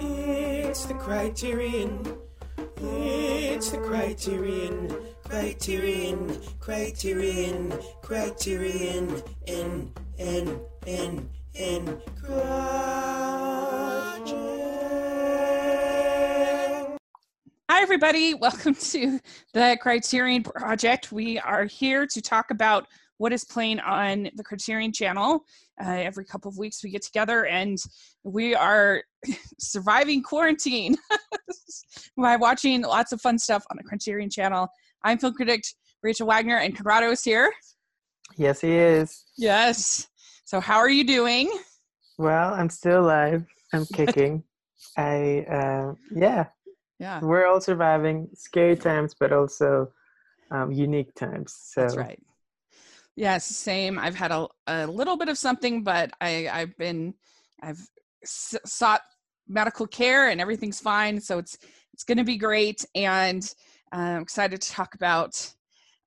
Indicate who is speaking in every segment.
Speaker 1: It's the criterion. It's the criterion. Criterion. Criterion. Criterion. N. N. N. N.
Speaker 2: Hi, everybody. Welcome to the Criterion Project. We are here to talk about what is playing on the Criterion channel. Uh, every couple of weeks, we get together and we are surviving quarantine by watching lots of fun stuff on the Criterion channel. I'm film critic Rachel Wagner, and Conrado is here.
Speaker 3: Yes, he is.
Speaker 2: Yes. So, how are you doing?
Speaker 3: Well, I'm still alive. I'm kicking. I, uh, yeah,
Speaker 2: Yeah,
Speaker 3: we're all surviving scary times, but also um, unique times. So,
Speaker 2: that's right. Yes, same. I've had a, a little bit of something, but I, I've been, I've s- sought medical care and everything's fine. So it's it's going to be great, and uh, I'm excited to talk about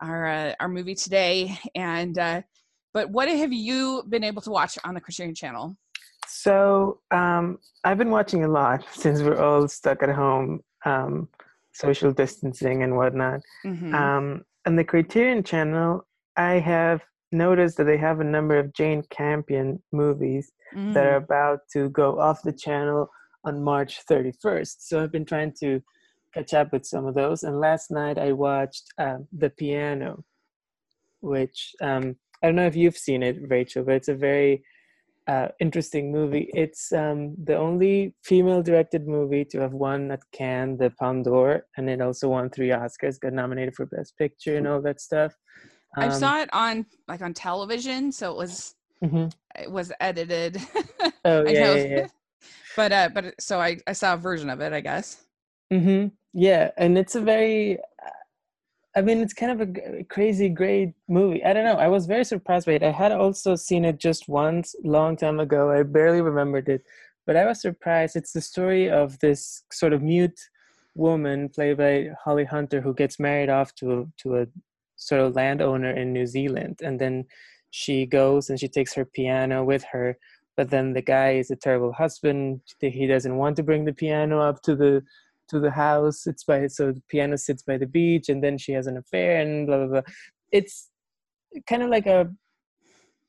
Speaker 2: our uh, our movie today. And uh, but what have you been able to watch on the Criterion Channel?
Speaker 3: so um, I've been watching a lot since we're all stuck at home, um, social distancing and whatnot.
Speaker 2: Mhm.
Speaker 3: Um, on the Criterion channel, I have noticed that they have a number of Jane Campion movies that are
Speaker 2: Mhm.
Speaker 3: about to go off the channel on March 31st. So I've been trying to catch up with some of those. And last night I watched um, The Piano, which um, I don't know if you've seen it, Rachel, but it's a very uh, interesting movie. It's um, the only female directed movie to have won at Cannes the Palme d'Or, and it also won three Oscars, got nominated for Best Picture and all that stuff.
Speaker 2: I
Speaker 3: Um,
Speaker 2: saw it on like on television, so it was
Speaker 3: mhm.
Speaker 2: it was edited.
Speaker 3: Oh, yeah, yeah, yeah.
Speaker 2: but uh, but so I I saw a version of it, I guess.
Speaker 3: hmm Yeah, and it's a very, I mean, it's kind of a crazy, great movie. I don't know. I was very surprised by it. I had also seen it just once, long time ago. I barely remembered it, but I was surprised. It's the story of this sort of mute woman played by Holly Hunter who gets married off to to a sort of landowner in New Zealand, and then she goes and she takes her piano with her. But then the guy is a terrible husband. He doesn't want to bring the piano up to the to the house. It's by so the piano sits by the beach, and then she has an affair, and blah blah blah. It's kind of like a,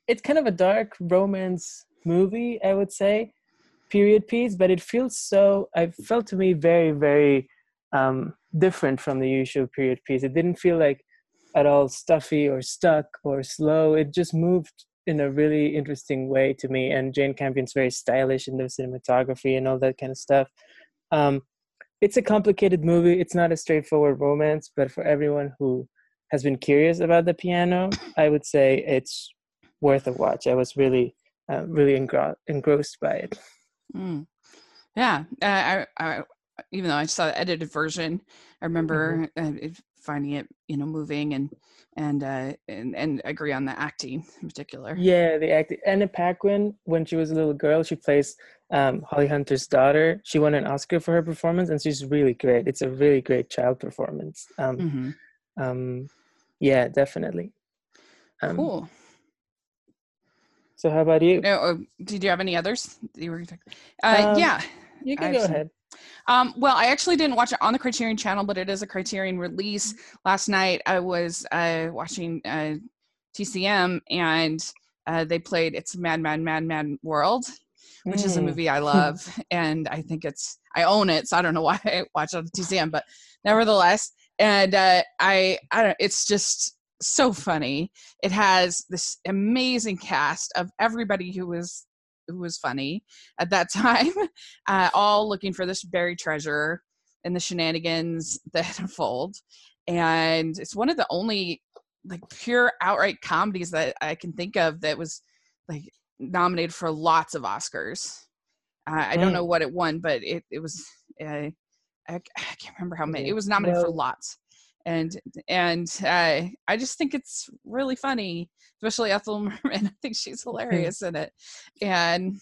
Speaker 3: it's kind of a dark romance movie, I would say, period piece. But it feels so. I felt to me very very um, different from the usual period piece. It didn't feel like at all stuffy or stuck or slow. It just moved in a really interesting way to me. And Jane Campion's very stylish in the cinematography and all that kind of stuff. Um, it's a complicated movie. It's not a straightforward romance, but for everyone who has been curious about the piano, I would say it's worth a watch. I was really, uh, really engro- engrossed by it.
Speaker 2: Mm. Yeah, uh, I, I even though I saw the edited version, I remember uh, it- finding it you know moving and and uh, and and agree on the acting in particular.
Speaker 3: Yeah, the acting. Anna Paquin, when she was a little girl, she plays um, Holly Hunter's daughter. She won an Oscar for her performance, and she's really great. It's a really great child performance. Um,
Speaker 2: hmm
Speaker 3: um, yeah, definitely. Um,
Speaker 2: Cool.
Speaker 3: So, how about you?
Speaker 2: No, uh, did you have any others? You were uh,
Speaker 3: Um,
Speaker 2: yeah.
Speaker 3: You can
Speaker 2: I've
Speaker 3: go
Speaker 2: seen-
Speaker 3: ahead.
Speaker 2: Um, well, I actually didn't watch it on the Criterion channel, but it is a Criterion release. Last night I was uh, watching uh, TCM and uh, they played It's a Mad, Mad, Mad, Mad World, which is a
Speaker 3: Mm.
Speaker 2: movie I love. and I think it's, I own it. So I don't know why I watch it on TCM, but nevertheless. And uh, I, I don't, it's just so funny. It has this amazing cast of everybody who was who was funny at that time, uh, all looking for this buried treasure and the shenanigans that unfold. And it's one of the only like pure outright comedies that I can think of that was like nominated for lots of Oscars. Uh, I don't
Speaker 3: Mm.
Speaker 2: know what it won, but it it was uh, I, I can't remember how many. It was nominated for lots, and and uh, I just think it's really funny, especially Ethel Merman. I think she's hilarious in it, and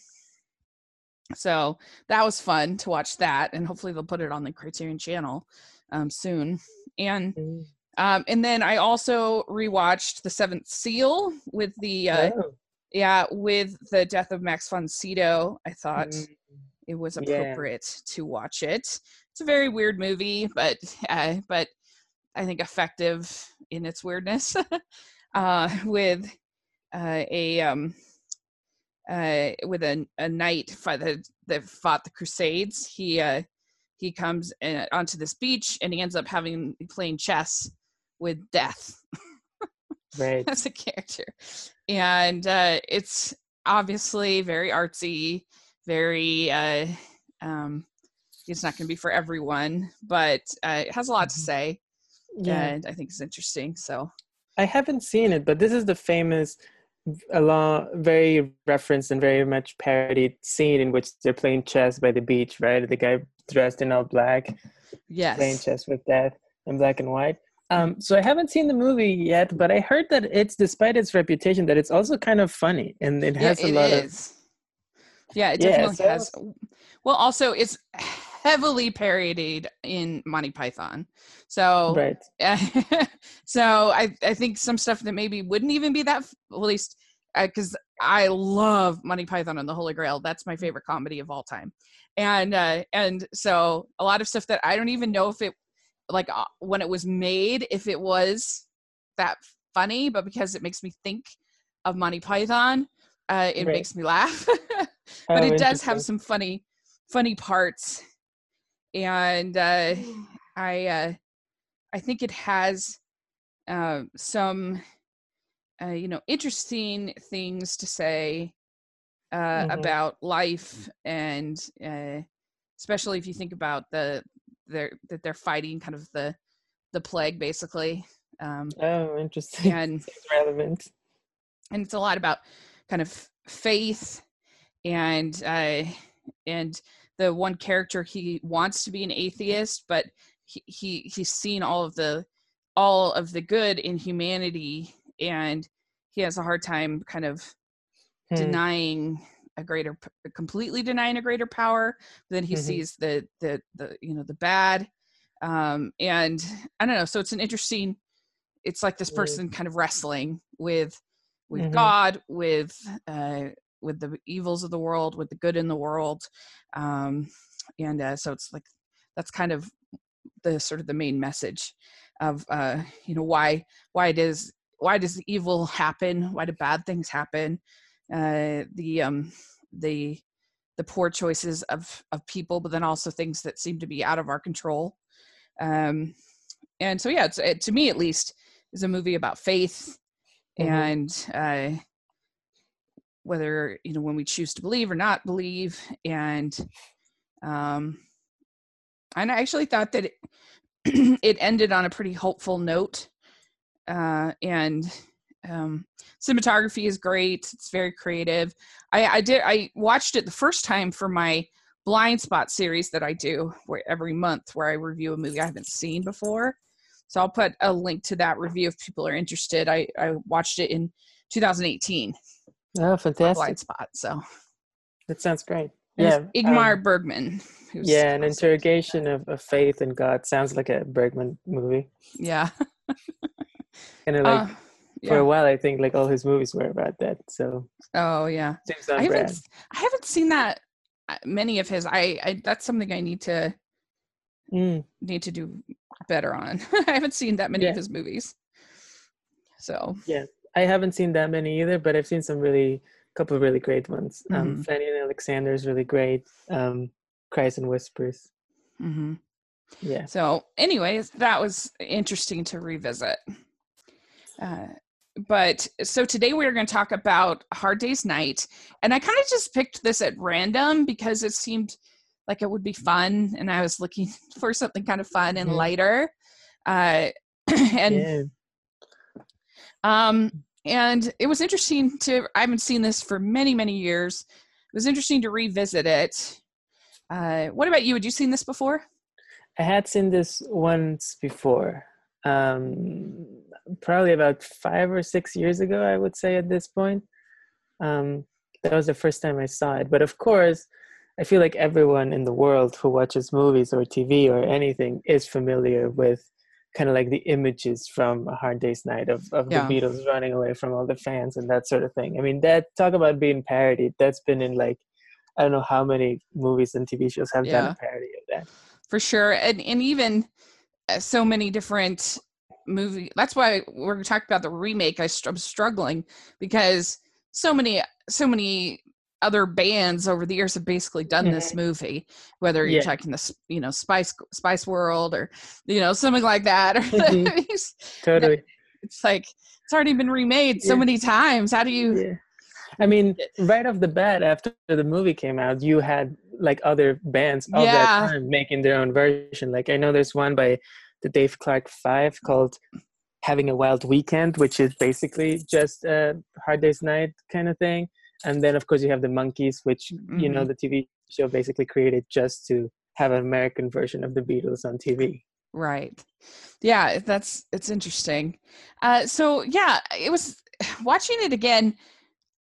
Speaker 2: so that was fun to watch that, and hopefully they'll put it on the Criterion Channel um, soon. And
Speaker 3: Mm.
Speaker 2: um, and then I also rewatched The Seventh Seal with the uh,
Speaker 3: Oh.
Speaker 2: yeah with the death of Max von Sydow. I thought
Speaker 3: Mm.
Speaker 2: it was
Speaker 3: Yeah.
Speaker 2: appropriate to watch it. It's a very weird movie, but uh, but I think effective in its weirdness. uh, with uh, a um, uh, with a, a knight that, that fought the Crusades. He uh, he comes uh, onto this beach and he ends up having playing chess with death
Speaker 3: Right.
Speaker 2: as a character, and uh, it's obviously very artsy, very. Uh, um, it's not going to be for everyone, but uh, it has a lot to
Speaker 3: Mhm.
Speaker 2: say,
Speaker 3: Yeah.
Speaker 2: and I think it's interesting. So
Speaker 3: I haven't seen it, but this is the famous, a lot, very referenced and very much parodied scene in which they're playing chess by the beach, right? The guy dressed in all black
Speaker 2: yes, playing
Speaker 3: chess with death in black and white. Um, so I haven't seen the movie yet, but I heard that it's, despite its reputation, that it's also kind of funny and it
Speaker 2: yeah,
Speaker 3: has a
Speaker 2: it
Speaker 3: lot of.
Speaker 2: is. Yeah, it
Speaker 3: Yeah,
Speaker 2: definitely
Speaker 3: so
Speaker 2: has. Well, also it's heavily parodied in Monty Python. So
Speaker 3: Right.
Speaker 2: so I I think some stuff that maybe wouldn't even be that at least because I love Monty Python and the Holy Grail. That's my favorite comedy of all time, and uh, and so a lot of stuff that I don't even know if it like uh, when it was made if it was that funny, but because it makes me think of Monty Python, uh, it
Speaker 3: Right.
Speaker 2: makes me laugh. but
Speaker 3: Oh,
Speaker 2: it does have some funny funny parts and uh i uh i think it has uh, some uh, you know interesting things to say uh
Speaker 3: Mhm.
Speaker 2: about life and uh especially if you think about the they're that they're fighting kind of the the plague basically um
Speaker 3: Oh, interesting.
Speaker 2: and
Speaker 3: Seems relevant.
Speaker 2: and it's a lot about kind of faith and uh and the one character he wants to be an atheist but he, he he's seen all of the all of the good in humanity and he has a hard time kind of
Speaker 3: Hmm.
Speaker 2: denying a greater completely denying a greater power then he
Speaker 3: Mhm.
Speaker 2: sees the the the you know the bad um and i don't know so it's an interesting it's like this person kind of wrestling with with
Speaker 3: Mhm.
Speaker 2: god with uh with the evils of the world with the good in the world um and uh, so it's like that's kind of the sort of the main message of uh you know why why it is why does the evil happen? Why do bad things happen? Uh the um the the poor choices of of people but then also things that seem to be out of our control. Um and so yeah it's it, to me at least is a movie about faith
Speaker 3: Mhm.
Speaker 2: and uh whether you know when we choose to believe or not believe and um and i actually thought that it, it ended on a pretty hopeful note uh and um cinematography is great it's very creative. I i did i watched it the first time for my blind spot series that i do where every month where i review a movie i haven't seen before. So i'll put a link to that review if people are interested. I i watched it in 2018
Speaker 3: Oh, fantastic.
Speaker 2: blind spot so
Speaker 3: That sounds great. Yeah.
Speaker 2: it's Ingmar
Speaker 3: um,
Speaker 2: bergman who's
Speaker 3: yeah, an interrogation of, of faith and God sounds like a Bergman movie.
Speaker 2: yeah
Speaker 3: Kind of like
Speaker 2: Uh,
Speaker 3: for a while, I think like all his movies were about that. So
Speaker 2: oh yeah
Speaker 3: seems
Speaker 2: I haven't,
Speaker 3: brand.
Speaker 2: s- I haven't seen that uh, many of his. I, I that's something I need to
Speaker 3: Mm,
Speaker 2: need to do better on. I haven't seen that many
Speaker 3: Yeah.
Speaker 2: of his movies. So
Speaker 3: I haven't seen that many either, but I've seen some really couple of really great ones. Um,
Speaker 2: Mhm.
Speaker 3: Fanny and Alexander is really great. Um, Cries and Whispers.
Speaker 2: hmm
Speaker 3: Yeah.
Speaker 2: so anyways, that was interesting to revisit. Uh, but so today we're going to talk about Hard Day's Night, and I kind of just picked this at random because it seemed like it would be fun, and I was looking for something kind of fun and
Speaker 3: Mhm.
Speaker 2: lighter. Uh, and
Speaker 3: yeah.
Speaker 2: Um, and it was interesting to, I haven't seen this for many, many years. It was interesting to revisit it. Uh, what about you? Had you seen this before?
Speaker 3: I had seen this once before. Um, probably about five or six years ago, I would say at this point. Um, that was the first time I saw it. But of course, I feel like everyone in the world who watches movies or TV or anything is familiar with kind of like the images from A Hard Day's Night of, of
Speaker 2: Yeah.
Speaker 3: the Beatles running away from all the fans and that sort of thing. I mean, that talk about being parodied, that's been in like I don't know how many movies and TV shows have done a parody of that.
Speaker 2: for sure and and even uh, so many different movie that's why we're talking about the remake I i'm struggling because so many so many other bands over the years have basically done this movie whether you're
Speaker 3: Yeah.
Speaker 2: talking the you know spice spice world or you know something like that
Speaker 3: Mhm. Totally.
Speaker 2: it's like it's already been remade so
Speaker 3: Yeah.
Speaker 2: many times how do you
Speaker 3: Yeah. I mean, right off the bat, after the movie came out, you had like other bands of that time making their own version. Like I know there's one by the Dave Clark Five called "Having a Wild Weekend," which is basically just a Hard Day's Night kind of thing. And then, of course, you have the Monkees, which you know
Speaker 2: Mhm.
Speaker 3: the TV show basically created just to have an American version of the Beatles on TV.
Speaker 2: Right. Yeah, that's it's interesting. Uh so yeah, it was watching it again,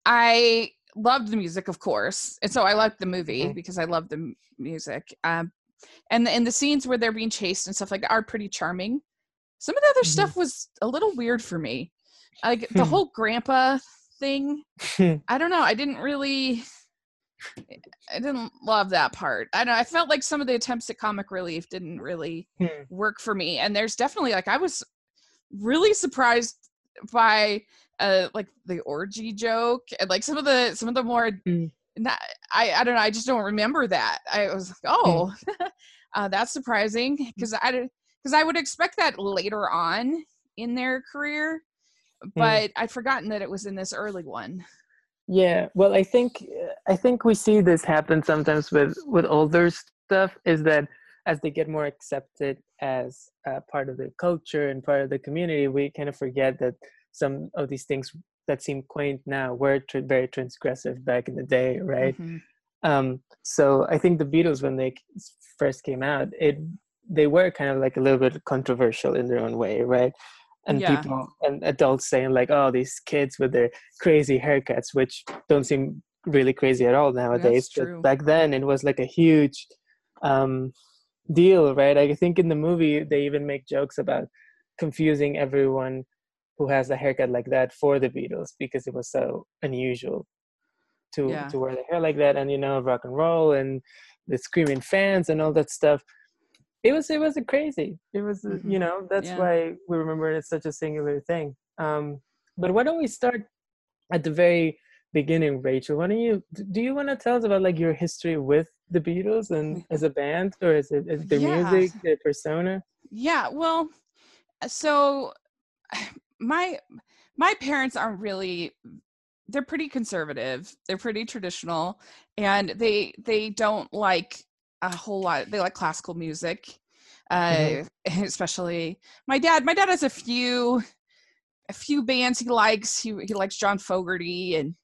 Speaker 2: I loved the music, of course. And so I liked the movie
Speaker 3: Mhm.
Speaker 2: because I love the m- music. Um and the, and the scenes where they're being chased and stuff like that are pretty charming. Some of the other
Speaker 3: Mhm.
Speaker 2: stuff was a little weird for me. Like the whole grandpa thing, I don't know. I didn't really I didn't love that part. I know I felt like some of the attempts at comic relief didn't really
Speaker 3: Hmm.
Speaker 2: work for me. And there's definitely like I was really surprised by uh like the orgy joke and like some of the some of the more
Speaker 3: Mm.
Speaker 2: not, I I don't know, I just don't remember that. I was like, oh uh, that's surprising because I because I would expect that later on in their career, but I'd forgotten that it was in this early one.
Speaker 3: Yeah, well, I think I think we see this happen sometimes with with older stuff. Is that as they get more accepted as uh, part of the culture and part of the community, we kind of forget that some of these things that seem quaint now were tr- very transgressive back in the day, right?
Speaker 2: Mhm.
Speaker 3: Um, so I think the Beatles, when they first came out, it they were kind of like a little bit controversial in their own way, right? And
Speaker 2: Yeah.
Speaker 3: people and adults saying like, "Oh, these kids with their crazy haircuts," which don't seem really crazy at all nowadays. But back then, it was like a huge um, deal, right? I think in the movie they even make jokes about confusing everyone who has a haircut like that for the Beatles because it was so unusual to
Speaker 2: Yeah.
Speaker 3: to wear the hair like that and you know rock and roll and the screaming fans and all that stuff it was it was crazy it was uh,
Speaker 2: Mhm.
Speaker 3: you know that's
Speaker 2: Yeah.
Speaker 3: why we remember it as such a singular thing um but why don't we start at the very beginning rachel why don't you do you want to tell us about like your history with the beatles and as a band or is it is their
Speaker 2: Yeah.
Speaker 3: music their persona
Speaker 2: Yeah, well, so my my parents aren't really they're pretty conservative. They're pretty traditional and they they don't like a whole lot. They like classical music. Uh
Speaker 3: Mhm.
Speaker 2: especially my dad. My dad has a few a few bands he likes. He he likes John Fogerty and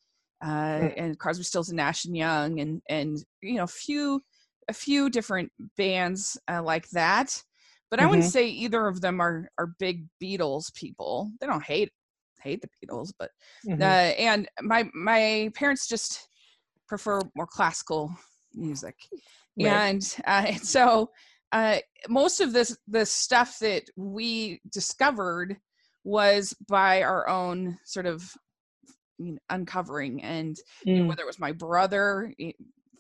Speaker 2: uh
Speaker 3: Mm.
Speaker 2: and Crosby, Stills and Nash and Young and and you know a few a few different bands uh, like that but I wouldn't
Speaker 3: Mhm.
Speaker 2: say either of them are are big Beatles people. They don't hate hate the Beatles, but
Speaker 3: Mhm.
Speaker 2: uh, and my my parents just prefer more classical music,
Speaker 3: Right.
Speaker 2: and uh, and so uh, most of this the stuff that we discovered was by our own sort of you know, uncovering and you know,
Speaker 3: Mm.
Speaker 2: whether it was my brother eh,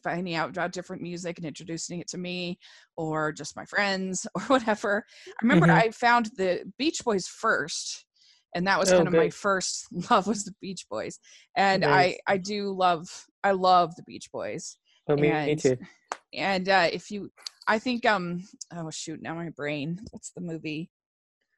Speaker 2: finding out about different music and introducing it to me or just my friends or whatever i remember
Speaker 3: Mhm.
Speaker 2: i found the beach boys first and that was
Speaker 3: Oh,
Speaker 2: kind of my first love was the beach boys and
Speaker 3: Nice.
Speaker 2: i i do love i love the beach boys
Speaker 3: oh me, me too
Speaker 2: and uh if you i think um oh shoot now my brain what's the movie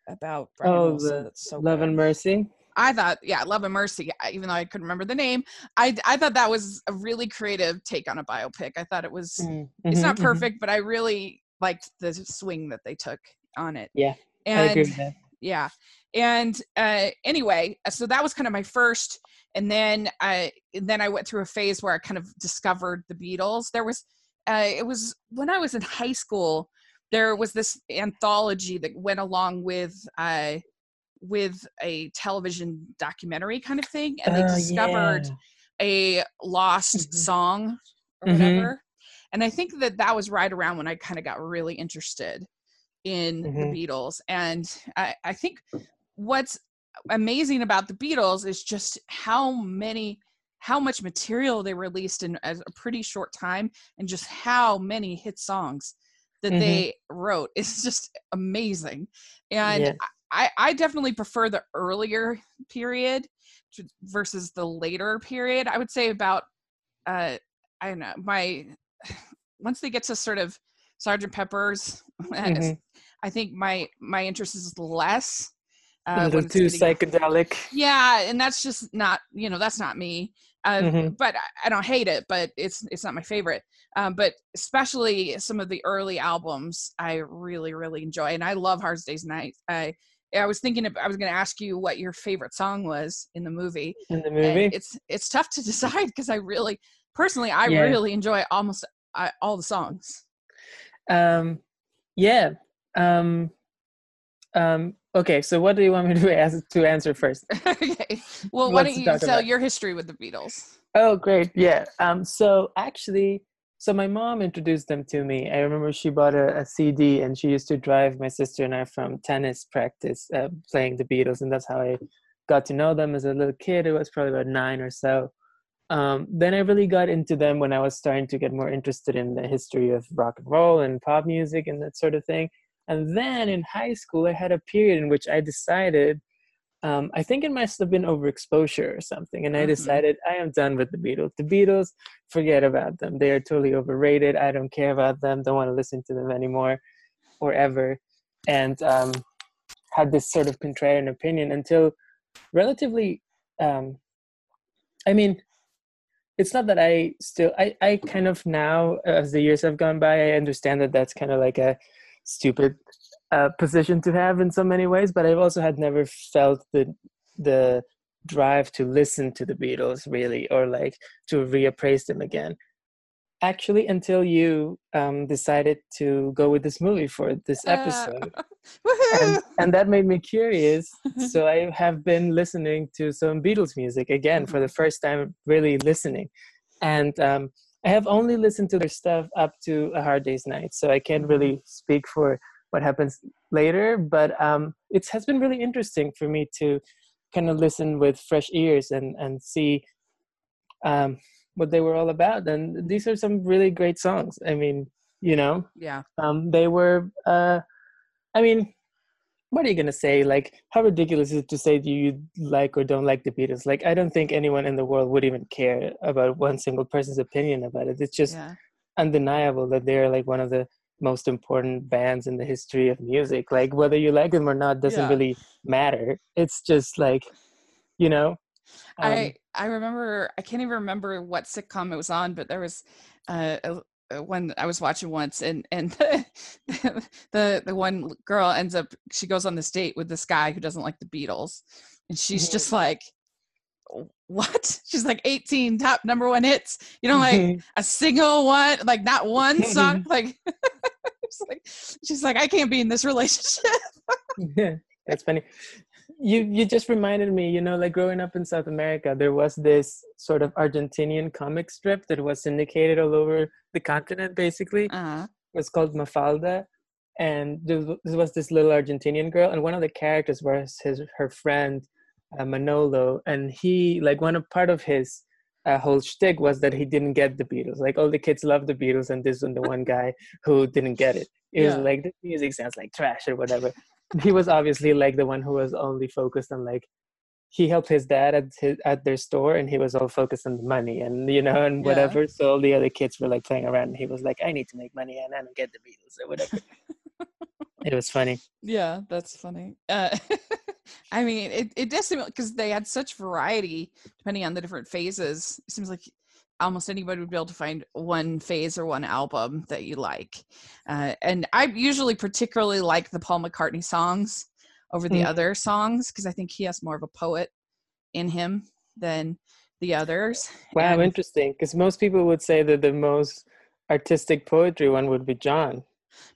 Speaker 2: about Brian
Speaker 3: oh
Speaker 2: Wilson
Speaker 3: the
Speaker 2: that's so
Speaker 3: love
Speaker 2: good?
Speaker 3: and mercy
Speaker 2: I thought, yeah, Love and Mercy. Even though I couldn't remember the name, I I thought that was a really creative take on a biopic. I thought it was.
Speaker 3: Mm.
Speaker 2: It's
Speaker 3: Mhm,
Speaker 2: not
Speaker 3: mhm.
Speaker 2: perfect, but I really liked the swing that they took on it.
Speaker 3: Yeah, I
Speaker 2: and
Speaker 3: agree with that.
Speaker 2: yeah, and uh, anyway, so that was kind of my first, and then I then I went through a phase where I kind of discovered the Beatles. There was, uh, it was when I was in high school. There was this anthology that went along with. Uh, with a television documentary kind of thing and they
Speaker 3: Oh,
Speaker 2: discovered
Speaker 3: yeah.
Speaker 2: a lost
Speaker 3: Mhm.
Speaker 2: song or
Speaker 3: Mhm.
Speaker 2: whatever and i think that that was right around when i kind of got really interested in
Speaker 3: Mhm.
Speaker 2: the beatles and I, I think what's amazing about the beatles is just how many how much material they released in a a pretty short time and just how many hit songs that
Speaker 3: Mhm.
Speaker 2: they wrote is just amazing and. I, I definitely prefer the earlier period to, versus the later period i would say about uh i don't know my once they get to sort of sergeant pepper's
Speaker 3: Mhm.
Speaker 2: i think my my interest is less
Speaker 3: a
Speaker 2: uh,
Speaker 3: little too
Speaker 2: getting-
Speaker 3: psychedelic.
Speaker 2: yeah and that's just not you know that's not me uh,
Speaker 3: Mhm.
Speaker 2: but I, I don't hate it but it's it's not my favorite um, but especially some of the early albums i really really enjoy and i love hard days night i i was thinking of, i was going to ask you what your favorite song was in the movie
Speaker 3: in the
Speaker 2: and
Speaker 3: movie.
Speaker 2: it's it's tough to decide because i really personally i
Speaker 3: Yeah.
Speaker 2: really enjoy almost uh, all the songs
Speaker 3: Um, yeah. Um, um, okay. So, what do you want me to ask to answer first?
Speaker 2: okay well why don't you tell
Speaker 3: about.
Speaker 2: your history with the beatles
Speaker 3: Oh, great. Yeah. Um, so actually, so my mom introduced them to me. I remember she bought a, a CD and she used to drive my sister and I from tennis practice, uh, playing the Beatles, and that's how I got to know them as a little kid. It was probably about nine or so. Um, then I really got into them when I was starting to get more interested in the history of rock and roll and pop music and that sort of thing. And then in high school, I had a period in which I decided um, I think it must have been overexposure or something. And I
Speaker 2: Mhm.
Speaker 3: decided I am done with the Beatles. The Beatles, forget about them. They are totally overrated. I don't care about them. Don't want to listen to them anymore or ever. And um, had this sort of contrarian opinion until relatively, um, I mean, it's not that I still, I, I kind of now, as the years have gone by, I understand that that's kind of like a stupid uh, position to have in so many ways, but I've also had never felt the the drive to listen to the Beatles really, or like to reappraise them again. Actually, until you um, decided to go with this movie for this
Speaker 2: Uh,
Speaker 3: episode,
Speaker 2: Woohoo!
Speaker 3: and, and that made me curious. so I have been listening to some Beatles music again for the first time, really listening, and um, I have only listened to their stuff up to A Hard Day's Night, so I can't really speak for what happens later. But um, it has been really interesting for me to kind of listen with fresh ears and and see um, what they were all about. And these are some really great songs. I mean, you know,
Speaker 2: yeah
Speaker 3: um, they were uh, i mean what are you gonna say? Like how ridiculous is it to say do you like or don't like the beatles? Like i don't think anyone in the world would even care about one single person's opinion about it. It's just
Speaker 2: yeah.
Speaker 3: undeniable that they're like one of the most important bands in the history of music. Like whether you like them or not doesn't
Speaker 2: Yeah.
Speaker 3: really matter. It's just like you know? Um,
Speaker 2: I I remember I can't even remember what sitcom it was on, but there was uh, a- a- one I was watching once, and and the, the the one girl ends up she goes on this date with this guy who doesn't like the Beatles, and she's
Speaker 3: Mhm.
Speaker 2: just like, what? She's like 18 top number one hits. You know, like a single one, like not one song, like. it's like she's like I can't be in this relationship.
Speaker 3: yeah that's funny you you just reminded me you know like growing up in south america there was this sort of argentinian comic strip that was syndicated all over the continent basically
Speaker 2: Uh,
Speaker 3: it was called mafalda and there was, this little argentinian girl and one of the characters was his her friend uh, manolo and he like one of part of his uh, whole shtick was that he didn't get the Beatles. Like all the kids loved the Beatles, and this was the one guy who didn't get it. It was like the music sounds like trash or whatever. He was obviously like the one who was only focused on like he helped his dad at his at their store, and he was all focused on the money and you know and
Speaker 2: Yeah.
Speaker 3: whatever. So all the other kids were like playing around, and he was like, "I need to make money, and I don't get the Beatles or whatever." it was funny.
Speaker 2: Yeah, that's funny. Uh, I mean, it, it does seem because they had such variety depending on the different phases. It seems like almost anybody would be able to find one phase or one album that you like. Uh, and I usually particularly like the Paul McCartney songs over the
Speaker 3: Mm.
Speaker 2: other songs because I think he has more of a poet in him than the others.
Speaker 3: Wow,
Speaker 2: And-
Speaker 3: interesting. Because most people would say that the most artistic poetry one would be John.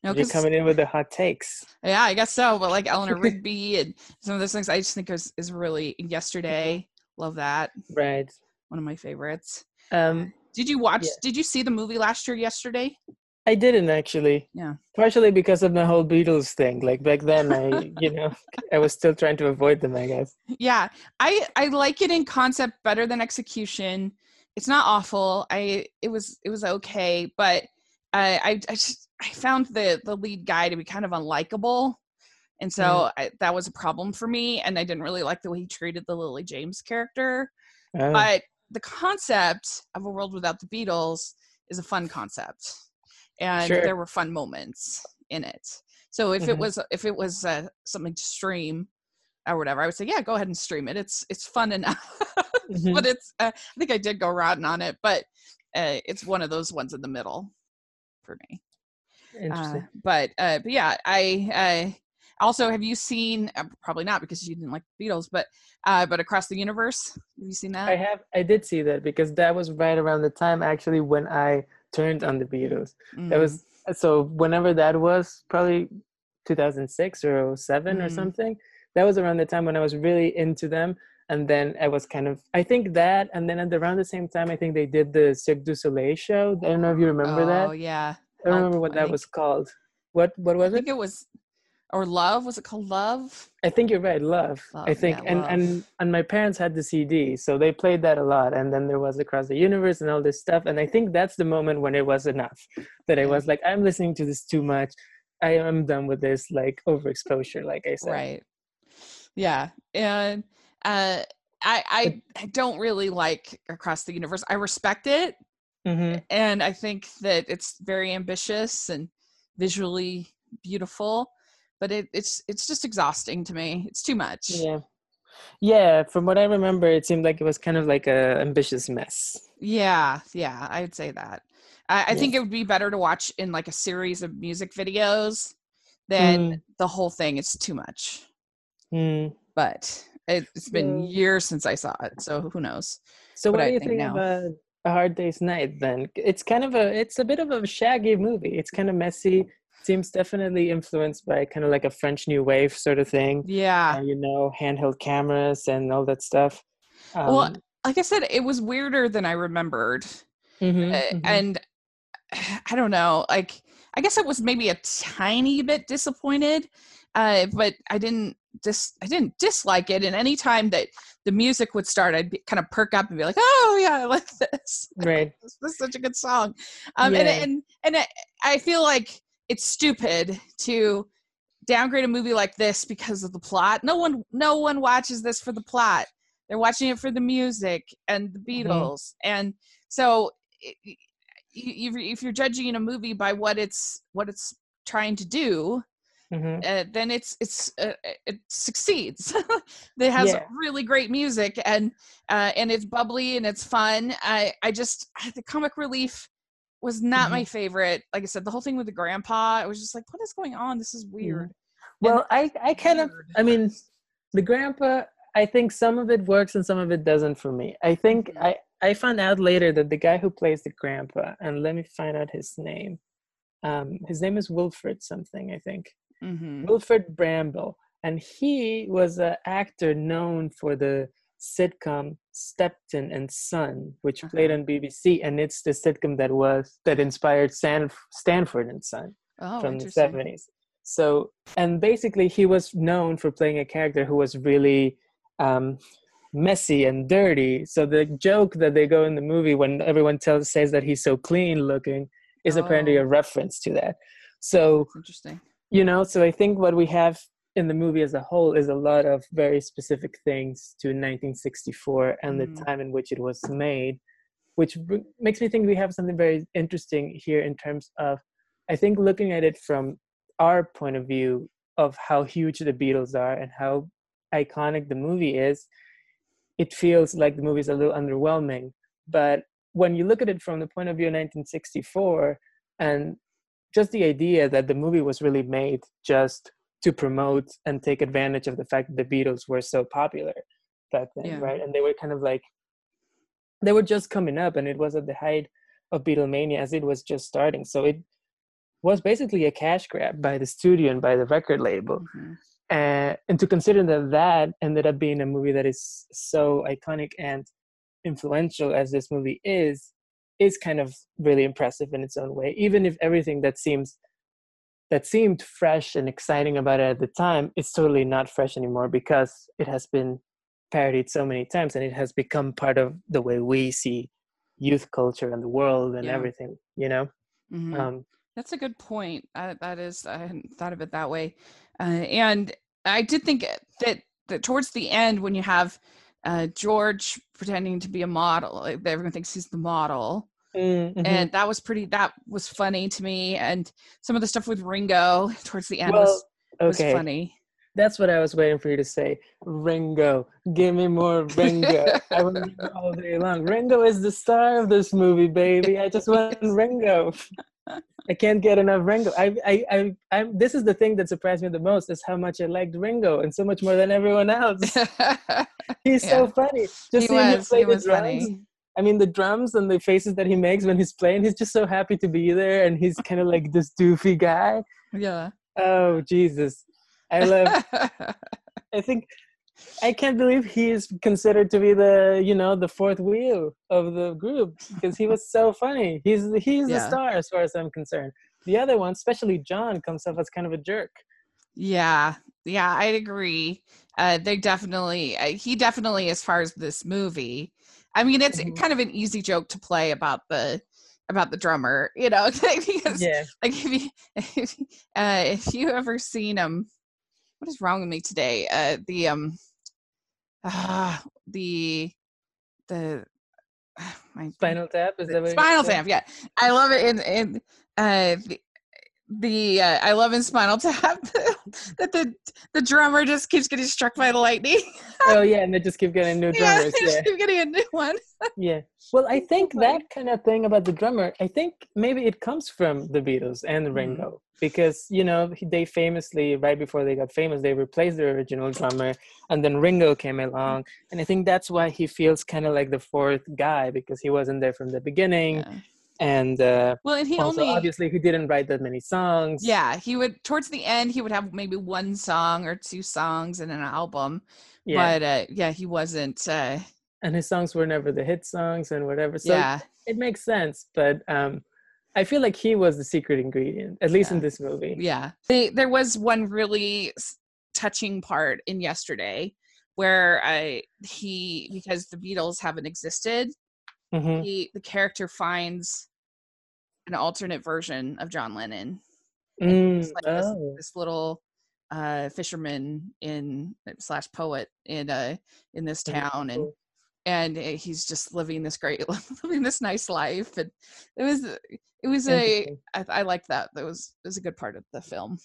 Speaker 2: No,
Speaker 3: You're coming in with the hot takes.
Speaker 2: Yeah, I guess so. But like Eleanor Rigby and some of those things, I just think is is really yesterday. Love that.
Speaker 3: Right.
Speaker 2: One of my favorites.
Speaker 3: Um,
Speaker 2: Did you watch?
Speaker 3: Yeah.
Speaker 2: Did you see the movie last year? Yesterday.
Speaker 3: I didn't actually.
Speaker 2: Yeah.
Speaker 3: Partially because of the whole Beatles thing. Like back then, I you know I was still trying to avoid them. I guess.
Speaker 2: Yeah, I I like it in concept better than execution. It's not awful. I it was it was okay, but I I, I just I found the the lead guy to be kind of unlikable, and so
Speaker 3: Mm.
Speaker 2: I, that was a problem for me. And I didn't really like the way he treated the Lily James character.
Speaker 3: Oh,
Speaker 2: But the concept of a world without the Beatles is a fun concept, and
Speaker 3: Sure.
Speaker 2: there were fun moments in it. So if it
Speaker 3: Mhm.
Speaker 2: was if it was uh, something to stream or whatever, I would say yeah, go ahead and stream it. It's it's fun enough,
Speaker 3: Mhm.
Speaker 2: but it's uh, I think I did go rotten on it, but uh, it's one of those ones in the middle for me. Uh,
Speaker 3: interesting.
Speaker 2: but uh, but yeah, I I also have you seen uh, probably not because you didn't like the Beatles, but uh, but Across the Universe. Have you seen that?
Speaker 3: I have. I did see that because that was right around the time actually when I turned on the Beatles. That
Speaker 2: Mm.
Speaker 3: was so whenever that was probably 2006 or 7 or
Speaker 2: Mhm.
Speaker 3: something. That was around the time when I was really into them. And then I was kind of, I think that, and then at around the same time, I think they did the Cirque du Soleil show. I don't know if you remember
Speaker 2: oh
Speaker 3: that.
Speaker 2: Oh yeah,
Speaker 3: I don't
Speaker 2: Help,
Speaker 3: remember what
Speaker 2: I
Speaker 3: that
Speaker 2: think.
Speaker 3: was called. What What
Speaker 2: I
Speaker 3: was it?
Speaker 2: think it was or Love. Was it called Love?
Speaker 3: I think you're right. Love. I think,
Speaker 2: yeah,
Speaker 3: and
Speaker 2: Love.
Speaker 3: and and my parents had the CD, so they played that a lot. And then there was Across the Universe and all this stuff. And I think that's the moment when it was enough. That I was like, I'm listening to this too much. I am done with this like overexposure, like I said.
Speaker 2: Right. Yeah, and uh, I I I don't really like Across the Universe. I respect it,
Speaker 3: hmm
Speaker 2: and I think that it's very ambitious and visually beautiful, but it, it's it's just exhausting to me. It's too much.
Speaker 3: Yeah. Yeah, from what I remember, it seemed like it was kind of like a ambitious mess.
Speaker 2: Yeah, yeah, I'd say that. I, I
Speaker 3: Yeah.
Speaker 2: think it would be better to watch in like a series of music videos than
Speaker 3: Mm.
Speaker 2: the whole thing. It's too much.
Speaker 3: Mm.
Speaker 2: But it, it's been years since I saw it, so who knows?
Speaker 3: So
Speaker 2: What
Speaker 3: what
Speaker 2: I
Speaker 3: do you
Speaker 2: think
Speaker 3: think
Speaker 2: now.
Speaker 3: of a Hard Day's Night then? It's kind of a it's a bit of a shaggy movie. It's kind of messy. Seems definitely influenced by kind of like a French New Wave sort of thing.
Speaker 2: Yeah.
Speaker 3: Uh, you know, handheld cameras and all that stuff.
Speaker 2: Well,
Speaker 3: Um,
Speaker 2: like I said, it was weirder than I remembered.
Speaker 3: mhm,
Speaker 2: Uh,
Speaker 3: mhm.
Speaker 2: And I don't know, like I guess I was maybe a tiny bit disappointed, uh, but I didn't dis I didn't dislike it. And any time that the music would start, I'd be, kind of perk up and be like, "Oh yeah, I like this.
Speaker 3: right.
Speaker 2: this is such a good song." Um, and and and I, I feel like it's stupid to downgrade a movie like this because of the plot. No one no one watches this for the plot. They're watching it for the music and the
Speaker 3: Mm-hmm.
Speaker 2: Beatles. And so i- i- you, you- if you're judging a movie by what it's what it's trying to do,
Speaker 3: mhm.
Speaker 2: uh, then it's it's uh, it succeeds. it has
Speaker 3: Yeah.
Speaker 2: really great music and uh, and it's bubbly and it's fun. I I just the comic relief was not my favorite. Like I said, the whole thing with the grandpa, I was just like, what is going on? This is weird.
Speaker 3: Well, I I kind of, I mean, the grandpa. I think some of it works and some of it doesn't for me. I think
Speaker 2: Mhm.
Speaker 3: I I found out later that the guy who plays the grandpa, and let me find out his name. Um, his name is Wilfred something, I think.
Speaker 2: hmm
Speaker 3: Wilfrid Brambell, and he was an actor known for the sitcom Steptoe and Son, which played
Speaker 2: Uh-huh.
Speaker 3: on BBC, and it's the sitcom that was that inspired Stan, Stanford and Son
Speaker 2: Oh,
Speaker 3: from the seventies. So, and basically, he was known for playing a character who was really um, messy and dirty. So the joke that they go in the movie when everyone tells says that he's so clean looking is apparently
Speaker 2: Oh.
Speaker 3: a reference to that. So
Speaker 2: That's interesting.
Speaker 3: you know so i think what we have in the movie as a whole is a lot of very specific things to 1964 and
Speaker 2: Mm.
Speaker 3: the time in which it was made which makes me think we have something very interesting here in terms of i think looking at it from our point of view of how huge the beatles are and how iconic the movie is it feels like the movie is a little underwhelming but when you look at it from the point of view of 1964 and just the idea that the movie was really made just to promote and take advantage of the fact that the Beatles were so popular back then,
Speaker 2: Yeah.
Speaker 3: right? And they were kind of like they were just coming up, and it was at the height of Beatlemania as it was just starting. So it was basically a cash grab by the studio and by the record label.
Speaker 2: Mhm.
Speaker 3: Uh, and to consider that that ended up being a movie that is so iconic and influential as this movie is, is kind of really impressive in its own way even if everything that seems that seemed fresh and exciting about it at the time it's totally not fresh anymore because it has been parodied so many times and it has become part of the way we see youth culture and the world and
Speaker 2: Yeah.
Speaker 3: everything you know
Speaker 2: Mhm.
Speaker 3: um
Speaker 2: That's a good point. I, that is, I hadn't thought of it that way. Uh, and I did think that that towards the end, when you have uh, George pretending to be a model, like, everyone thinks he's the model,
Speaker 3: mm, mhm.
Speaker 2: and that was pretty. That was funny to me. And some of the stuff with Ringo towards the end
Speaker 3: well
Speaker 2: was was funny.
Speaker 3: that's what i was waiting for you to say ringo give me more ringo i want ringo all day long ringo is the star of this movie baby i just want ringo i can't get enough ringo I, I i i'm this is the thing that surprised me the most is how much i liked ringo and so much more than everyone else he's so funny just
Speaker 2: he
Speaker 3: seeing him
Speaker 2: was.
Speaker 3: play
Speaker 2: He
Speaker 3: the
Speaker 2: was
Speaker 3: drums
Speaker 2: funny.
Speaker 3: I mean, the drums and the faces that he makes when he's playing, he's just so happy to be there, and he's kind of like this doofy guy.
Speaker 2: Yeah.
Speaker 3: Oh Jesus, I love. I think I can't believe he is considered to be the you know the fourth wheel of the group because he was so funny. He's he's the star as far as I'm concerned. The other one, especially John, comes off as kind of a jerk.
Speaker 2: Yeah, yeah, I'd agree. Uh, they definitely, uh, he definitely, as far as this movie, I mean, it's
Speaker 3: Mhm.
Speaker 2: kind of an easy joke to play about the about the drummer, you know, because
Speaker 3: Yeah,
Speaker 2: like if you if, uh, if you ever seen him, what is wrong with me today? Uh, the um, ah, the the my
Speaker 3: Spinal Tap is that what
Speaker 2: Spinal? Tap, yeah. I love it in in uh the, the uh, I love in Spinal Tap that the the drummer just keeps getting struck by the lightning.
Speaker 3: Oh yeah, and they just keep getting new
Speaker 2: yeah,
Speaker 3: drummers.
Speaker 2: they
Speaker 3: Yeah,
Speaker 2: keep getting a new one.
Speaker 3: yeah. Well, I
Speaker 2: so
Speaker 3: think that kind of thing about the drummer, I think maybe it comes from the Beatles and
Speaker 2: Mhm.
Speaker 3: Ringo because you know they famously right before they got famous they replaced their original drummer and then Ringo came along and I think that's why he feels kind of like the fourth guy because he wasn't there from the beginning
Speaker 2: Yeah.
Speaker 3: And uh,
Speaker 2: Well, and he
Speaker 3: also
Speaker 2: only
Speaker 3: obviously he didn't write that many songs.
Speaker 2: yeah he would towards the end he would have maybe one song or two songs in an album,
Speaker 3: yeah.
Speaker 2: but uh, yeah, he wasn't. Uh,
Speaker 3: and his songs were never the hit songs and whatever. So
Speaker 2: yeah,
Speaker 3: it makes sense, but um, I feel like he was the secret ingredient, at least in this movie.
Speaker 2: yeah. They, there was one really touching part in yesterday where I he because the Beatles haven't existed
Speaker 3: Mhm.
Speaker 2: he the character finds an alternate version of John Lennon.
Speaker 3: Mm,
Speaker 2: like this,
Speaker 3: oh.
Speaker 2: this little uh fisherman in slash poet in uh in this town and and uh, he's just living this great living this nice life and it was it was a. I, I liked that that was it was a good part of the film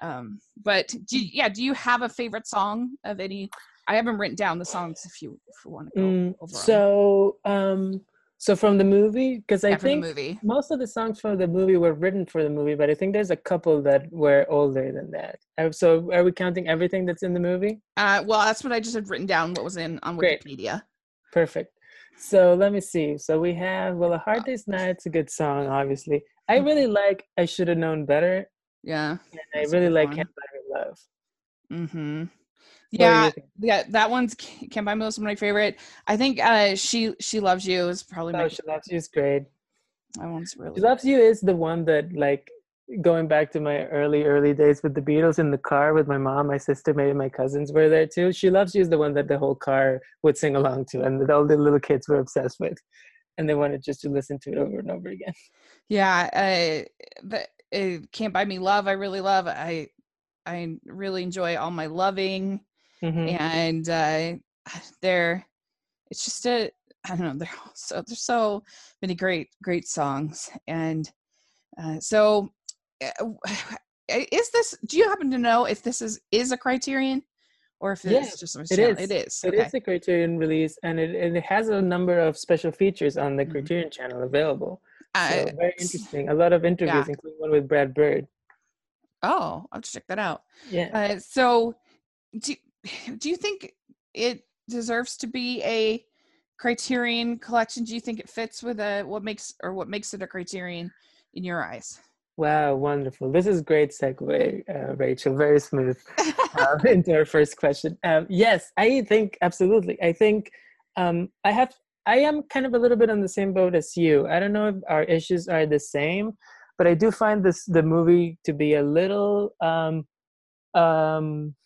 Speaker 2: um but do you, yeah do you have a favorite song of any i haven't written down the songs if you if you want to go
Speaker 3: Mm,
Speaker 2: over
Speaker 3: so, um, so from the movie, because I
Speaker 2: yeah,
Speaker 3: think
Speaker 2: movie
Speaker 3: most of the songs from the movie were written for the movie, but I think there's a couple that were older than that. Uh, So, are we counting everything that's in the movie?
Speaker 2: Uh, well, that's what I just had written down. What was in on
Speaker 3: Great.
Speaker 2: Wikipedia?
Speaker 3: Perfect. So let me see. So we have well, a hard day's night's a good song, obviously. I
Speaker 2: Mm.
Speaker 3: really like I should have known better,
Speaker 2: Yeah.
Speaker 3: and I really like
Speaker 2: one.
Speaker 3: Can't Buy Love.
Speaker 2: Mm-hmm.
Speaker 3: What do you
Speaker 2: Yeah, yeah. That one's Can't Buy Me Love is my favorite. I think uh, she she loves you is probably my.
Speaker 3: Oh, She Loves You is great.
Speaker 2: that one's really.
Speaker 3: She Loves You is the one that like going back to my early early days with the Beatles in the car with my mom, my sister, maybe my cousins were there too. She Loves You is the one that the whole car would sing along to, and all the little kids were obsessed with, and they wanted just to listen to it over and over again.
Speaker 2: Yeah. Uh, uh, Can't Buy Me Love. I really love. I I really enjoy all my loving
Speaker 3: Mhm.
Speaker 2: and uh, they're. It's just a. I don't know. They're all so there's so many great great songs and uh, so uh, is this do you happen to know if this is is a criterion or if
Speaker 3: Yeah,
Speaker 2: it's just a
Speaker 3: it is.
Speaker 2: it is
Speaker 3: It
Speaker 2: okay
Speaker 3: is a Criterion release, and it, and it has a number of special features on the
Speaker 2: Mhm.
Speaker 3: Criterion channel available.
Speaker 2: Uh,
Speaker 3: So very interesting. A lot of interviews,
Speaker 2: yeah.
Speaker 3: including one with Brad Bird.
Speaker 2: oh i'll check that out
Speaker 3: Yeah.
Speaker 2: uh, so do, do you think it deserves to be a criterion collection do you think it fits with a what makes or what makes it a criterion in your eyes
Speaker 3: Wow, wonderful. This is great segue, uh, Rachel. Very smooth uh, into our first question. Um, yes, I think absolutely. I think um, I have I am kind of a little bit on the same boat as you. I don't know if our issues are the same, but I do find this the movie to be a little um um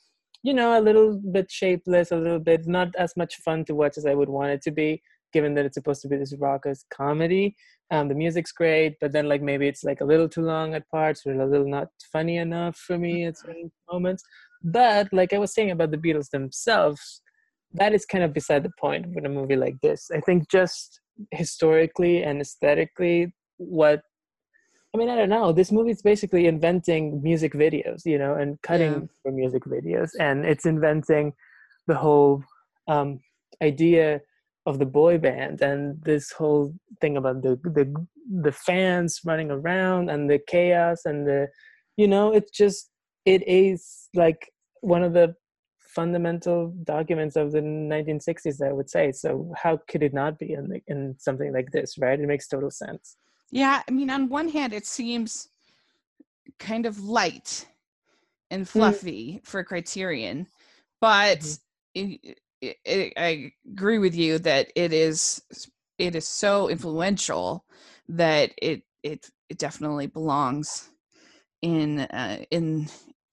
Speaker 3: you know, a little bit shapeless, a little bit not as much fun to watch as I would want it to be, given that it's supposed to be this raucous comedy. Um, the music's great, but then like maybe it's like a little too long at parts or a little not funny enough for me at certain moments. But like I was saying about the Beatles themselves, that is kind of beside the point with a movie like this. I think just historically and aesthetically, what I mean, I don't know. This movie is basically inventing music videos, you know, and cutting
Speaker 2: Yeah.
Speaker 3: for music videos, and it's inventing the whole um, idea of the boy band and this whole thing about the the the fans running around and the chaos and the, you know, it's just it is like one of the fundamental documents of the 1960s, I would say. So how could it not be in the, in something like this, right? It makes total sense.
Speaker 2: Yeah, I mean, on one hand, it seems kind of light and fluffy for a Criterion, but
Speaker 3: Mhm.
Speaker 2: it, it, it, I agree with you that it is it is so influential that it it it definitely belongs in uh, in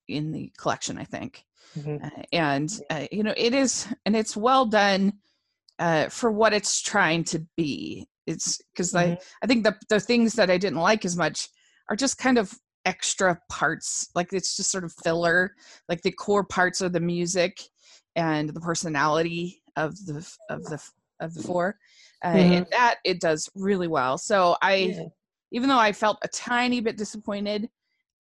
Speaker 2: in the collection. I think.
Speaker 3: Mhm.
Speaker 2: uh, and uh, you know it is and it's well done uh, for what it's trying to be it's because
Speaker 3: Mhm.
Speaker 2: I, I think the, the things that i didn't like as much are just kind of extra parts like it's just sort of filler like the core parts of the music and the personality of the of the of the four uh, and that it does really well so i
Speaker 3: Yeah.
Speaker 2: even though I felt a tiny bit disappointed,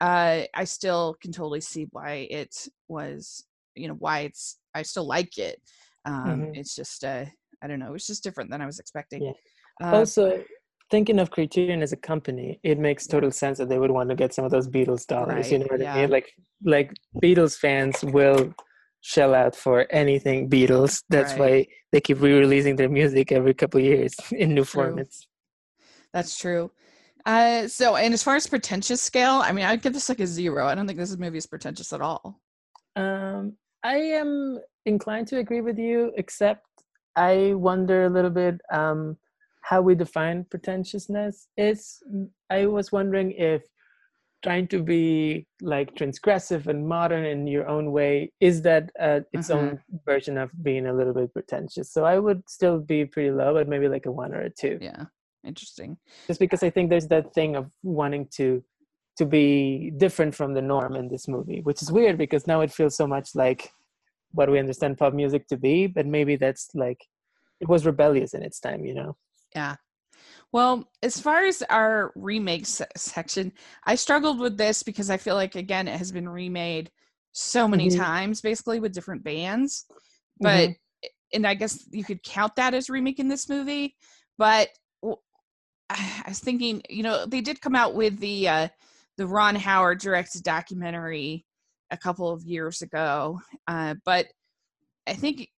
Speaker 2: uh, I still can totally see why it was, you know, why it's, I still like it. Um,
Speaker 3: Mhm.
Speaker 2: It's just, uh, I don't know, it was just different than I was expecting.
Speaker 3: Yeah.
Speaker 2: Uh,
Speaker 3: also thinking of criterion as a company it makes total sense that they would want to get some of those beatles dollars you know what i mean like like beatles fans will shell out for anything beatles that's
Speaker 2: Right.
Speaker 3: why they keep re-releasing their music every couple years in new
Speaker 2: True.
Speaker 3: formats
Speaker 2: that's true. Uh, so, and as far as pretentious scale, I mean, I'd give this like a zero. I don't think this movie is pretentious at all.
Speaker 3: Um, I am inclined to agree with you, except I wonder a little bit um, how we define pretentiousness is. I was wondering if trying to be like transgressive and modern in your own way is that uh, its
Speaker 2: Mhm.
Speaker 3: own version of being a little bit pretentious. So I would still be pretty low, but maybe like a one or a two
Speaker 2: Yeah. Interesting.
Speaker 3: just because I think there's that thing of wanting to to be different from the norm in this movie, which is weird because now it feels so much like what we understand pop music to be, but maybe that's like it was rebellious in its time, you know.
Speaker 2: Yeah. Well, as far as our remake se- section, I struggled with this because I feel like again it has been remade so many
Speaker 3: Mhm.
Speaker 2: times, basically with different bands. But and I guess you could count that as remaking this movie. But I was thinking, you know, they did come out with the uh, the Ron Howard directed documentary a couple of years ago, uh, but I think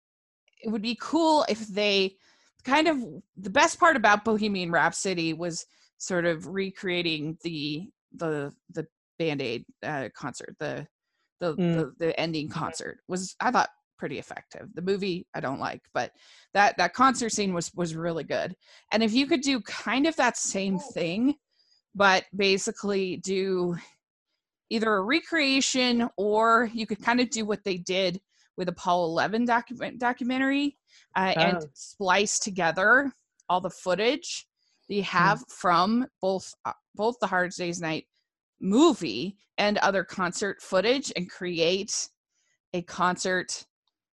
Speaker 2: it would be cool if they kind of the best part about Bohemian Rhapsody was sort of recreating the the the Band Aid uh, concert, the the,
Speaker 3: Mm.
Speaker 2: the the ending concert was I thought pretty effective. The movie I don't like, but that that concert scene was was really good. And if you could do kind of that same thing, but basically do either a recreation or you could kind of do what they did with Apollo 11 document documentary uh, and
Speaker 3: Oh.
Speaker 2: splice together all the footage that you have from both uh, both the Hard Day's Night movie and other concert footage and create a concert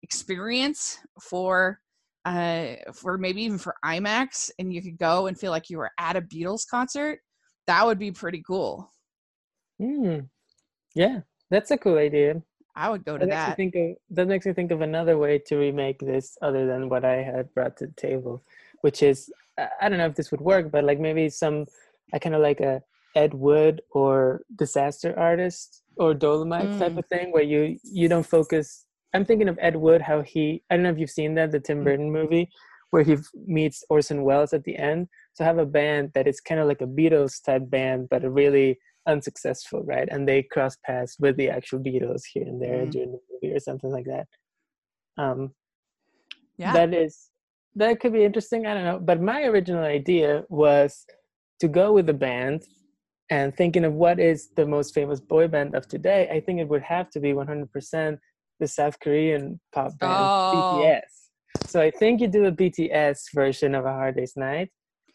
Speaker 2: experience for uh for maybe even for IMAX and you could go and feel like you were at a Beatles concert that would be pretty cool
Speaker 3: Mm. Yeah, that's a cool idea.
Speaker 2: I would go to
Speaker 3: That
Speaker 2: that
Speaker 3: think of, that makes me think of another way to remake this other than what I had brought to the table, which is I don't know if this would work, but like maybe some I kind of like a Ed Wood or disaster artist or Dolomite type
Speaker 2: Mm.
Speaker 3: of thing where you you don't focus. I'm thinking of Ed Wood, how he I don't know if you've seen that the Tim
Speaker 2: Mm.
Speaker 3: Burton movie where he meets Orson Welles at the end. So have a band that is kind of like a Beatles type band, but a really unsuccessful, right? And they cross paths with the actual Beatles here and there
Speaker 2: Mhm.
Speaker 3: during the movie or something like that. Um,
Speaker 2: yeah
Speaker 3: That is that could be interesting. I don't know. But my original idea was to go with the band and thinking of what is the most famous boy band of today. I think it would have to be 100% the South Korean pop band
Speaker 2: Oh.
Speaker 3: BTS. So I think you do a BTS version of A Hard Day's Night.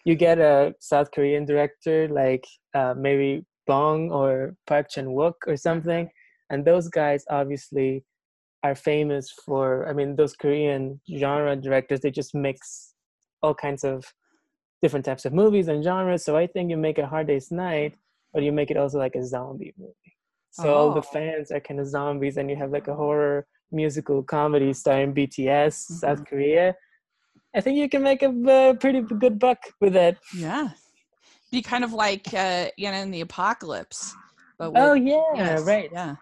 Speaker 3: You get a South Korean director like uh, maybe Bong or Park Chan Wook or something, and those guys obviously are famous for. I mean, those Korean genre directors they just mix all kinds of different types of movies and genres. So I think you make a Hard Day's Night, but you make it also like a zombie movie. So all the
Speaker 2: Oh.
Speaker 3: fans are kind of zombies, and you have like a horror musical comedy starring BTS, South
Speaker 2: Mhm.
Speaker 3: Korea. I think you can make a uh, pretty good buck with that.
Speaker 2: Yeah. Be kind of like uh, Anna in the Apocalypse. But with,
Speaker 3: Oh yeah,
Speaker 2: yes,
Speaker 3: right.
Speaker 2: Yeah.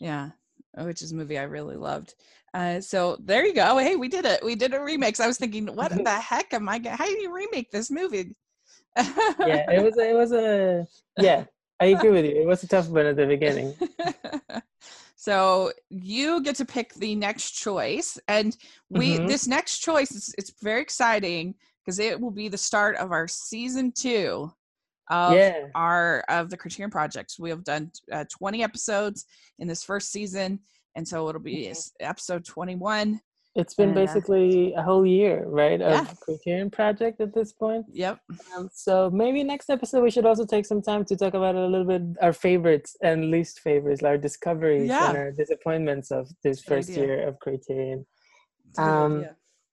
Speaker 2: Yeah. Which is a movie I really loved. Uh, so there you go. Hey, we did it. We did a remix. I was thinking, what the heck am I? Gonna, how do you remake this movie?
Speaker 3: Yeah, it was. It was a. Yeah, I agree with you. It was a tough one at the beginning.
Speaker 2: so you get to pick the next choice, and we
Speaker 3: Mhm.
Speaker 2: this next choice is it's very exciting because it will be the start of our season two of
Speaker 3: Yeah.
Speaker 2: our of the Criterion Projects. We have done uh, 20 episodes in this first season, and so it'll be
Speaker 3: Mhm.
Speaker 2: episode 21.
Speaker 3: It's been
Speaker 2: uh,
Speaker 3: basically a whole year, right, of
Speaker 2: Yeah.
Speaker 3: Criterion Project at this point.
Speaker 2: Yep.
Speaker 3: Um, so maybe next episode we should also take some time to talk about a little bit our favorites and least favorites, our discoveries
Speaker 2: Yeah.
Speaker 3: and our disappointments of this first
Speaker 2: idea.
Speaker 3: year of Criterion.
Speaker 2: It's a good
Speaker 3: Um.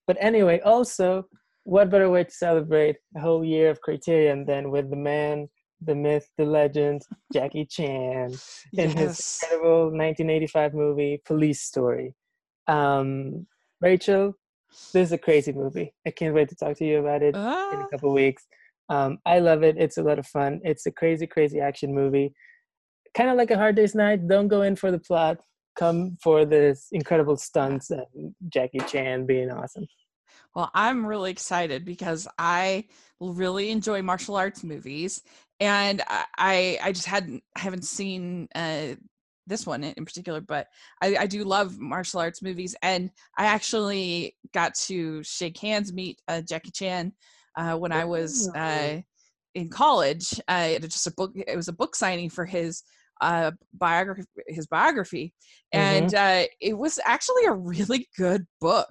Speaker 3: But anyway, also, what better way to celebrate a whole year of Criterion than with the man, the myth, the legend, Jackie Chan in his incredible 1985 movie Police Story. Um, Rachel, this is a crazy movie. I can't wait to talk to you about it in
Speaker 2: Ah,
Speaker 3: a couple weeks. Um, I love it. It's a lot of fun. It's a crazy, crazy action movie. Kind of like a Hard Day's Night. Don't go in for the plot. Come for this incredible stunts and Jackie Chan being awesome.
Speaker 2: Well, I'm really excited because I really enjoy martial arts movies, and I I, just hadn't haven't seen uh, this one in particular, but I, I do love martial arts movies, and I actually got to shake hands, meet uh, Jackie Chan uh, when I was uh, in college. Uh, it was just a book. It was a book signing for his uh, biography. His biography, and uh, it was actually a really good book.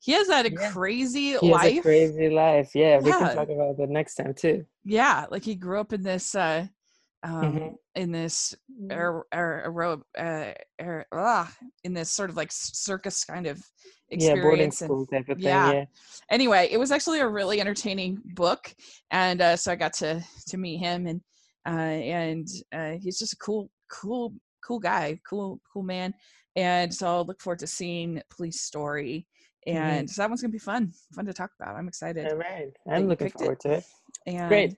Speaker 2: He has had a
Speaker 3: Yeah.
Speaker 2: crazy
Speaker 3: He has a
Speaker 2: life.
Speaker 3: crazy life. Yeah, we can talk about that next time too.
Speaker 2: yeah, like he grew up in this. Uh, um,
Speaker 3: Mhm.
Speaker 2: in this er, er, uh, er, ah, in this sort of like circus kind of experience.
Speaker 3: Yeah, boarding
Speaker 2: and
Speaker 3: school type of thing.
Speaker 2: yeah.
Speaker 3: Yeah.
Speaker 2: anyway, it was actually a really entertaining book, and uh, so I got to to meet him, and uh, and uh, he's just a cool, cool, cool guy, cool, cool man, and so I'll look forward to seeing Police Story, and so that one's gonna be fun, fun to talk about. I'm excited.
Speaker 3: All right. I'm looking
Speaker 2: picked it.
Speaker 3: forward to it.
Speaker 2: And
Speaker 3: Great.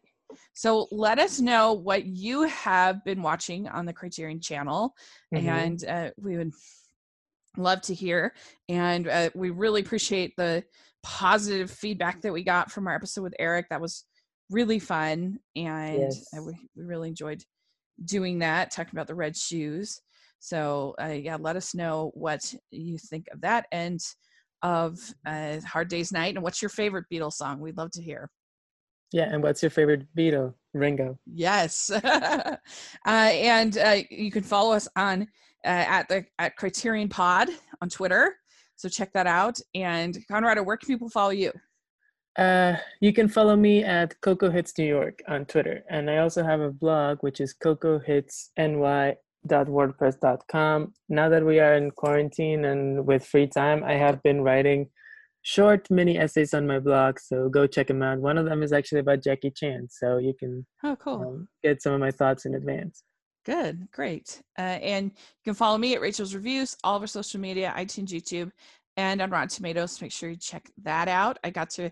Speaker 2: So let us know what you have been watching on the Criterion channel,
Speaker 3: Mhm.
Speaker 2: and uh, we would love to hear. And uh, we really appreciate the positive feedback that we got from our episode with Eric. That was really fun, and
Speaker 3: Yes.
Speaker 2: we, we really enjoyed doing that, talking about the red shoes. So uh, yeah, let us know what you think of that and of uh, Hard Day's Night, and what's your favorite Beatles song? We'd love to hear.
Speaker 3: Yeah, and what's your favorite Beatle? Ringo.
Speaker 2: Yes, uh, and uh, you can follow us on uh, at the at Criterion Pod on Twitter. So check that out. And Conrado, where can people follow you?
Speaker 3: Uh, you can follow me at Coco Hits New York on Twitter, and I also have a blog which is cocohitsny.wordpress.com. Now that we are in quarantine and with free time, I have been writing short mini essays on my blog, so go check them out. One of them is actually about Jackie Chan, so you can
Speaker 2: Oh, cool.
Speaker 3: um, get some of my thoughts in advance.
Speaker 2: Good, great. Uh, and you can follow me at Rachel's Reviews, all of our social media, iTunes, YouTube, and on Rotten Tomatoes. Make sure you check that out. I got to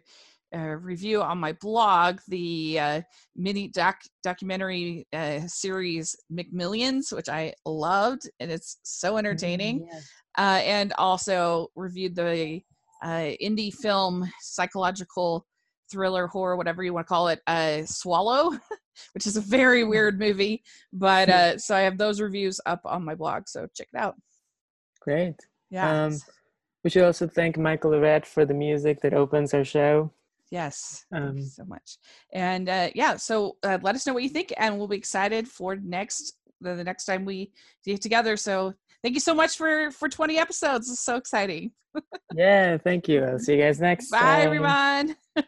Speaker 2: uh, review on my blog the uh, mini doc documentary uh, series McMillions, which I loved, and it's so entertaining.
Speaker 3: Yeah.
Speaker 2: uh, and also reviewed the uh, indie film psychological thriller horror whatever you want to call it uh, swallow which is a very weird movie but uh, so i have those reviews up on my blog so check it out
Speaker 3: Great.
Speaker 2: yeah
Speaker 3: Um, We should also thank Michael Lloret for the music that opens our show.
Speaker 2: Yes, thank you
Speaker 3: Um,
Speaker 2: so much. And uh, yeah, so uh, let us know what you think, and we'll be excited for next the, the next time we get together. So thank you so much for for 20 episodes. It's so exciting.
Speaker 3: yeah, thank you. I'll see you guys next
Speaker 2: Bye,
Speaker 3: time.
Speaker 2: everyone.